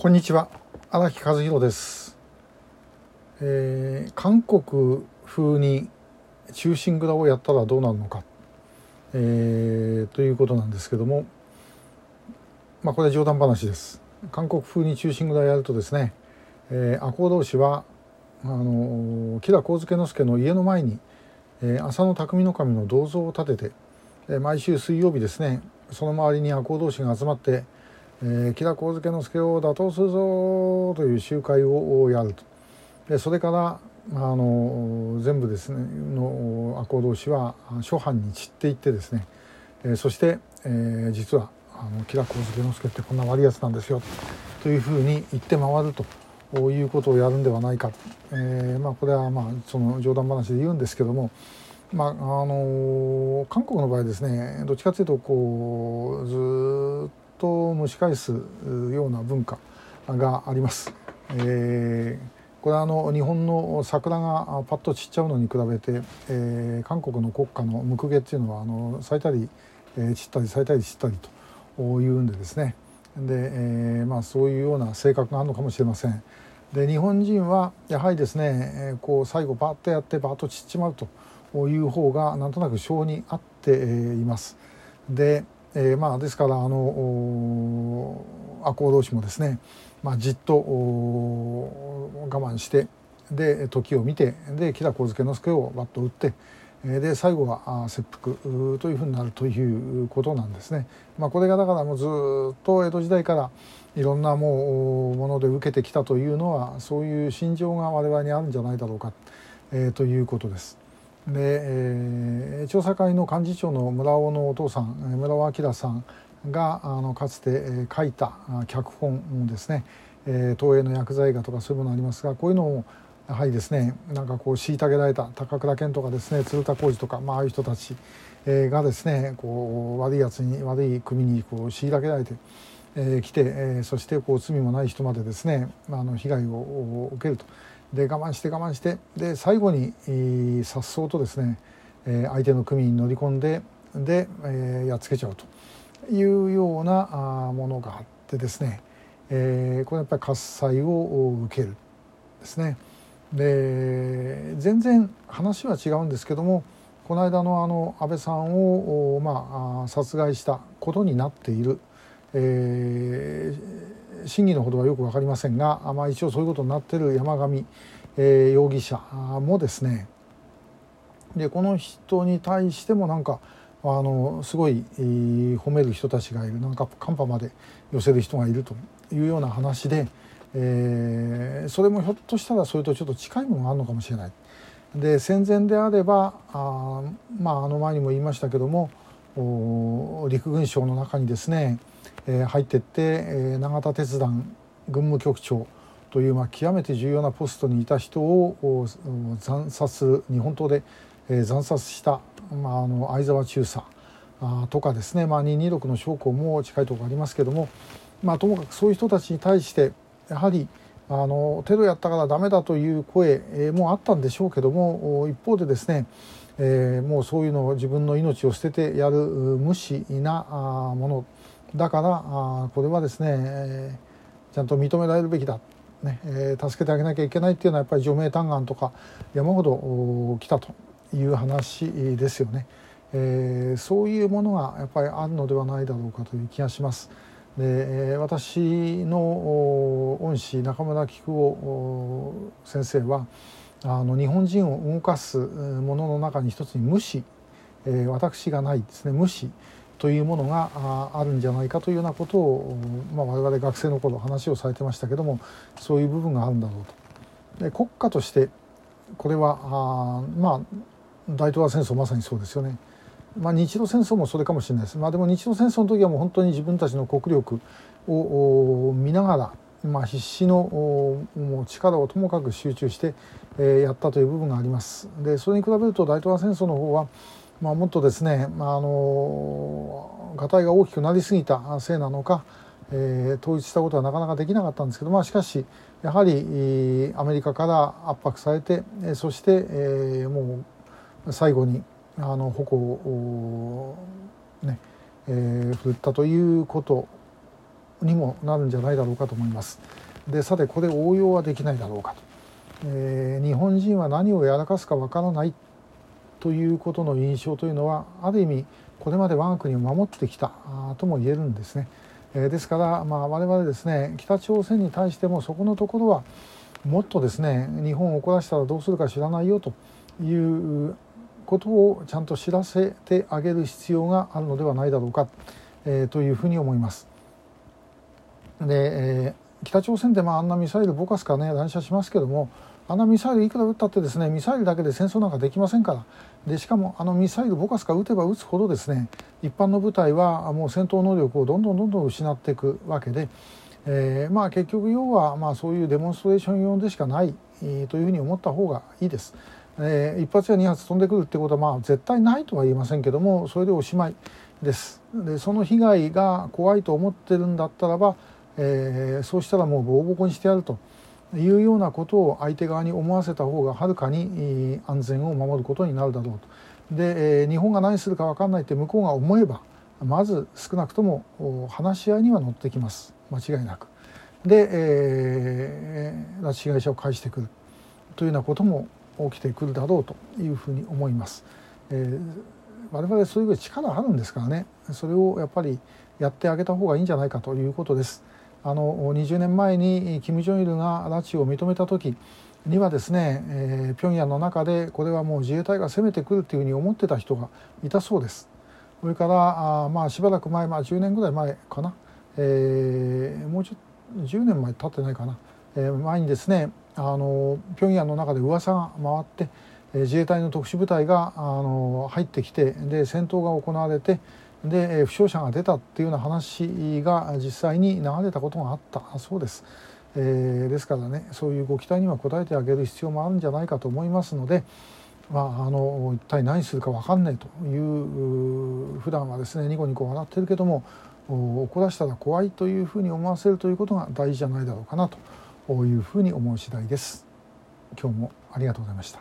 こんにちは。荒木和弘です、えー韓国風に忠臣蔵をやったらどうなるのか、えーということなんですけども。まあこれ冗談話です。韓国風に忠臣蔵やるとですね、えー、赤穂浪士はあの吉良上野之助の家の前に、えー浅野匠の神の銅像を建てて、えー毎週水曜日ですねその周りに赤穂浪士が集まってえー、吉良上野之助を打倒するぞという集会をやると。でそれからあの全部ですねの赤穂浪士は諸藩に散っていってですね、えーそして、えー実はあの吉良上野之助ってこんな悪いやつなんですよというふうに言って回るということをやるんではないか、えーまあ、これはまあその冗談話で言うんですけども。まああの韓国の場合ですねどっちかというとこうずっと蒸し返すような文化があります。えーこれはあの日本の桜がパッと散っちゃうのに比べて、えー韓国の国家のムクゲっていうのはあの咲いたり、えー散ったり咲いたり散ったりというんでですねで、えーまあ、そういうような性格があるのかもしれません。で日本人はやはりですね、えーこう最後バッとやってバッと散っちまうという方がなんとなく性に合っています。で、えーまあですからあの赤穂浪士もですね、まあ、じっと我慢してで時を見てで吉良上野之助をバッと打ってで最後は切腹というふうになるということなんですね。まあ、これがだからもうずっと江戸時代からいろんなもうもので受けてきたというのはそういう心情が我々にあるんじゃないだろうか、えーということです。で、えー調査会の幹事長の村尾のお父さん村尾明さんがあのかつて、えー書いた脚本ですね、えー東映の薬剤画とかそういうものありますがこういうのをやはりですねなんかこう虐げられた高倉健とかですね鶴田浩二とか、まああいう人たち、えーがですねこう悪いやつに悪い組にこう虐げられて、えー来て、えーそしてこう罪もない人までですね、まあ、あの被害を受けると。で我慢して我慢してで最後にさっそうとですね、えー相手の組に乗り込んでで、えーやっつけちゃうというようなあものがあってですね、えーこれやっぱり喝采を受けるですね。で全然話は違うんですけどもこの間のあの安倍さんを、ま、あ殺害したことになっている、えー真偽のほどはよく分かりませんが、まあ、一応そういうことになっている山上、えー容疑者もですねでこの人に対してもなんかあのすごい、えー褒める人たちがいるなんかカンパまで寄せる人がいるというような話で、えーそれもひょっとしたらそれとちょっと近いものがあるのかもしれない。で戦前であればあまああの前にも言いましたけども陸軍省の中にですね、えー入っていって、えー永田鉄団軍務局長という、まあ、極めて重要なポストにいた人を惨殺日本刀で、えー惨殺した、まあ、あの相沢中佐あとかですね、まあ、226の将校も近いところありますけども、まあ、ともかくそういう人たちに対してやはりあのテロやったからダメだという声もあったんでしょうけども一方でですね、えーもうそういうのを自分の命を捨ててやる無視なあものだからあこれはですね、えーちゃんと認められるべきだ、ねえー助けてあげなきゃいけないっていうのはやっぱり除名嘆願とか山ほど来たという話ですよね。えーそういうものがやっぱりあるのではないだろうかという気がします。で私の恩師中村菊夫先生はあの日本人を動かすものの中に一つに無視、えー私がないですね無視というものがあるんじゃないかというようなことを、まあ、我々学生の頃話をされてましたけどもそういう部分があるんだろうと。で国家としてこれはあまあ大東亜戦争まさにそうですよね。まあ、日露戦争もそれかもしれないです。まあ、でも日露戦争の時はもう本当に自分たちの国力を見ながら、まあ、必死のもう力をともかく集中して、えやったという部分があります。でそれに比べると大東亜戦争の方は、まあ、もっとですね、まあ、あのがたいが大きくなりすぎたせいなのか、え統一したことはなかなかできなかったんですけど、まあ、しかしやはりアメリカから圧迫されてそして、えもう最後にあの矛を、ねえ振ったということにもなるんじゃないだろうかと思います。でさてこれ応用はできないだろうかと、えー、日本人は何をやらかすかわからないということの印象というのはある意味これまで我が国を守ってきたとも言えるんですね。えー、ですから、まあ、我々ですね北朝鮮に対してもそこのところはもっとですね日本を怒らせたらどうするか知らないよということをちゃんと知らせてあげる必要があるのではないだろうか、えー、というふうに思います。で、えー、北朝鮮でまああんなミサイルぼかすかね乱射しますけどもあんなミサイルいくら撃ったってですねミサイルだけで戦争なんかできませんからでしかもあのミサイルぼかすか撃てば撃つほどですね一般の部隊はもう戦闘能力をどんどんどんどん失っていくわけで、えー、まあ結局要はまあそういうデモンストレーション用でしかない、えー、というふうに思った方がいいです。えー、一発や二発飛んでくるってことはまあ絶対ないとは言いませんけどもそれでおしまいですでその被害が怖いと思ってるんだったらば、えー、そうしたらもうボコボコにしてやるというようなことを相手側に思わせた方がはるかに安全を守ることになるだろうとで、えー、日本が何するか分かんないって向こうが思えばまず少なくとも話し合いには乗ってきます間違いなく。で、えー、拉致被害者を返してくるというようなことも起きてくるだろうというふうに思います。えー、我々そういう力あるんですからねそれをやっぱりやってあげた方がいいんじゃないかということです。あの20年前に金正日が拉致を認めた時にはですね、えー、平壌の中でこれはもう自衛隊が攻めてくるというふうに思ってた人がいたそうです。それからあまあしばらく前、まあ、10年ぐらい前かな、えー、もうちょっと10年前経ってないかな、えー、前にですねあの平壌の中で噂が回って自衛隊の特殊部隊があの入ってきてで戦闘が行われてで負傷者が出たっていうような話が実際に流れたことがあったそうです。えー、ですからねそういうご期待には応えてあげる必要もあるんじゃないかと思いますので、まあ、あの一体何するか分かんないという普段はですねニコニコ笑ってるけども怒らしたら怖いというふうに思わせるということが大事じゃないだろうかなというふうに思う次第です。今日もありがとうございました。